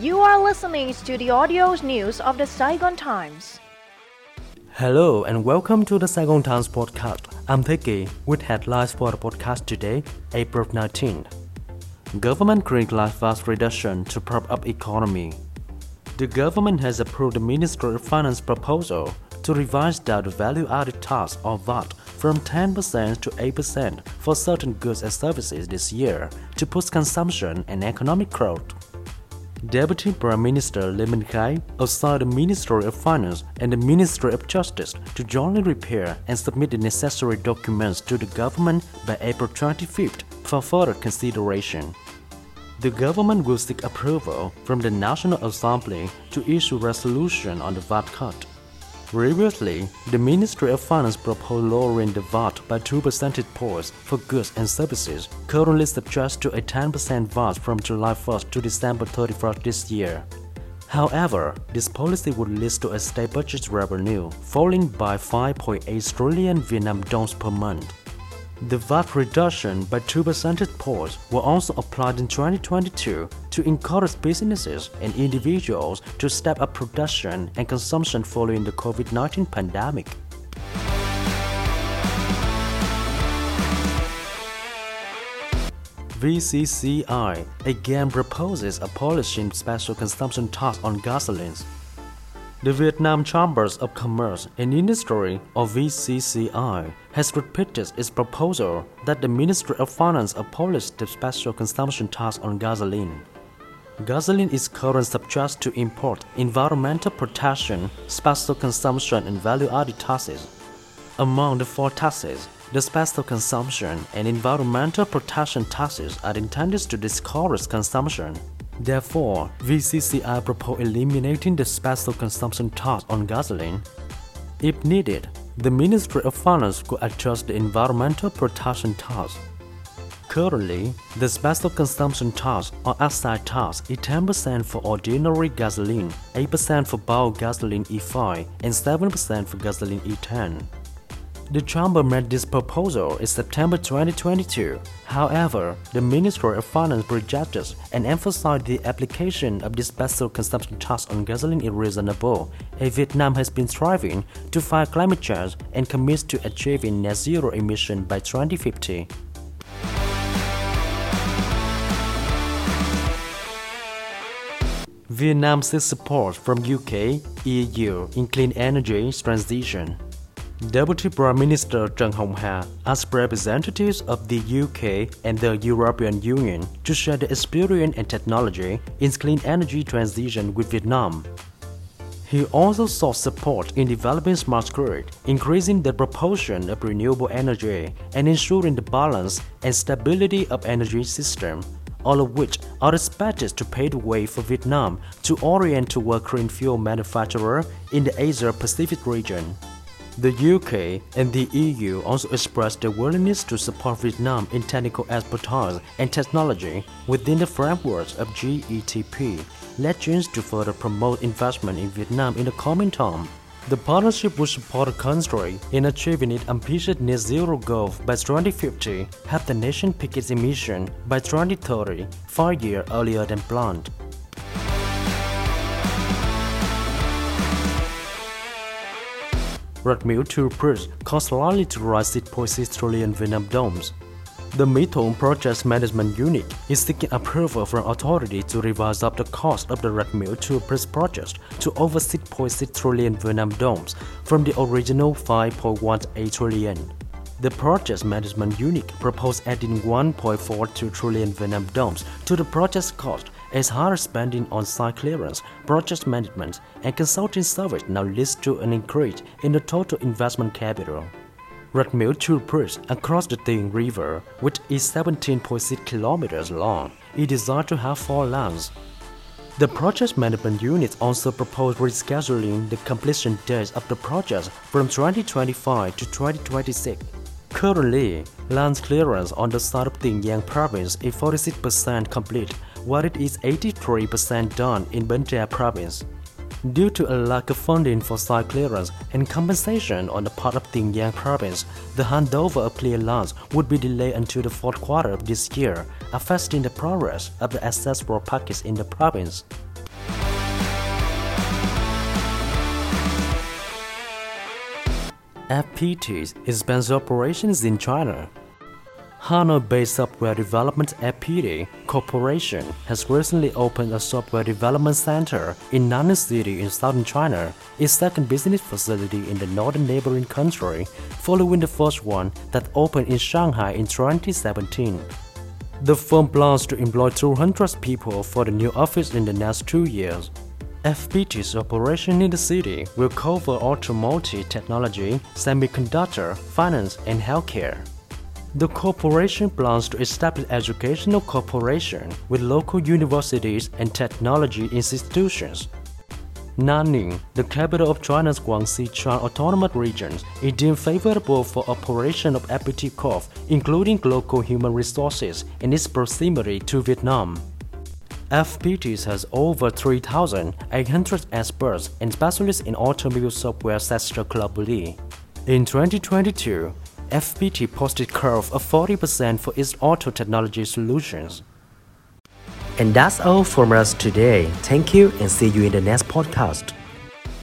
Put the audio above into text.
You are listening to the audio news of the Saigon Times. Hello and welcome to the Saigon Times podcast. I'm Peggy with headlines for the podcast today, April 19th. Government green light VAT reduction to prop up economy. The government has approved the Ministry of Finance proposal to revise the value-added tax or VAT from 10% to 8% for certain goods and services this year to boost consumption and economic growth. Deputy Prime Minister Lê Minh Khái assigned the Ministry of Finance and the Ministry of Justice to jointly prepare and submit the necessary documents to the government by April 25th for further consideration. The government will seek approval from the National Assembly to issue resolution on the VAT cut. Previously, the Ministry of Finance proposed lowering the VAT by 2 percentage points for goods and services, currently subject to a 10% VAT from July 1st to December 31st this year. However, this policy would lead to a state budget revenue falling by 5.8 trillion Vietnam dong per month. The VAT reduction by 2 percentage points were also applied in 2022 to encourage businesses and individuals to step up production and consumption following the COVID-19 pandemic. VCCI again proposes abolishing special consumption tax on gasolines. The Vietnam Chambers of Commerce and Industry, or VCCI, has repeated its proposal that the Ministry of Finance abolish the special consumption tax on gasoline. Gasoline is currently subject to import, environmental protection, special consumption, and value-added taxes. Among the four taxes, the special consumption and environmental protection taxes are intended to discourage consumption. Therefore, VCCI proposed eliminating the special consumption tax on gasoline. If needed, the Ministry of Finance could adjust the environmental protection tax. Currently, the special consumption tax or excise tax is 10% for ordinary gasoline, 8% for biogasoline E5, and 7% for gasoline E10. The Chamber made this proposal in September 2022. However, the Ministry of Finance rejected and emphasized the application of this special consumption tax on gasoline is reasonable, as Vietnam has been striving to fight climate change and commits to achieving net zero emission by 2050. Vietnam seeks support from UK, EU in clean energy transition. Deputy Prime Minister Hồng Hà asked representatives of the UK and the European Union to share their experience and technology in clean energy transition with Vietnam. He also sought support in developing smart grid, increasing the proportion of renewable energy, and ensuring the balance and stability of energy system, all of which are expected to pave the way for Vietnam to orient toward green fuel manufacturer in the Asia-Pacific region. The UK and the EU also expressed their willingness to support Vietnam in technical expertise and technology within the framework of JETP, legends to further promote investment in Vietnam in the coming term. The partnership will support the country in achieving its ambitious net zero goal by 2050, have the nation peak its emission by 2030, five years earlier than planned. Rach Mieu 2 bridge cost likely to rise 6.6 trillion Vietnam dongs. The My Project Management Unit is seeking approval from authorities to revise up the cost of the Rach Mieu 2 bridge project to over 6.6 trillion Vietnam dongs from the original 5.18 trillion. The project management unit proposed adding 1.42 trillion Vietnam dongs to the project's cost as higher spending on site clearance, project management, and consulting service now leads to an increase in the total investment capital. Rach Mieu 2 bridge across the Tien River, which is 17.6 kilometers long, is designed to have four lanes. The project management unit also proposed rescheduling the completion dates of the project from 2025 to 2026. Currently, land clearance on the side of Tien Giang province is 46% complete, what it is 83% done in Ben Tre province. Due to a lack of funding for site clearance and compensation on the part of Tien Giang province, the handover of clear lands would be delayed until the fourth quarter of this year, affecting the progress of the accessible package in the province. FPT expands operations in China. Hanoi-based software development FPT Corporation has recently opened a software development center in Nanning City in southern China, its second business facility in the northern neighboring country, following the first one that opened in Shanghai in 2017. The firm plans to employ 200 people for the new office in the next two years. FPT's operation in the city will cover automotive technology, semiconductor, finance, and healthcare. The corporation plans to establish educational cooperation with local universities and technology institutions. Nanning, the capital of China's Guangxi Zhuang Autonomous Region, is deemed favorable for operation of FPT Corp, including local human resources and its proximity to Vietnam. FPT has over 3,800 experts and specialists in automobile software sector globally. In 2022, FPT posted growth of 40% for its auto technology solutions. And that's all from us today. Thank you and see you in the next podcast.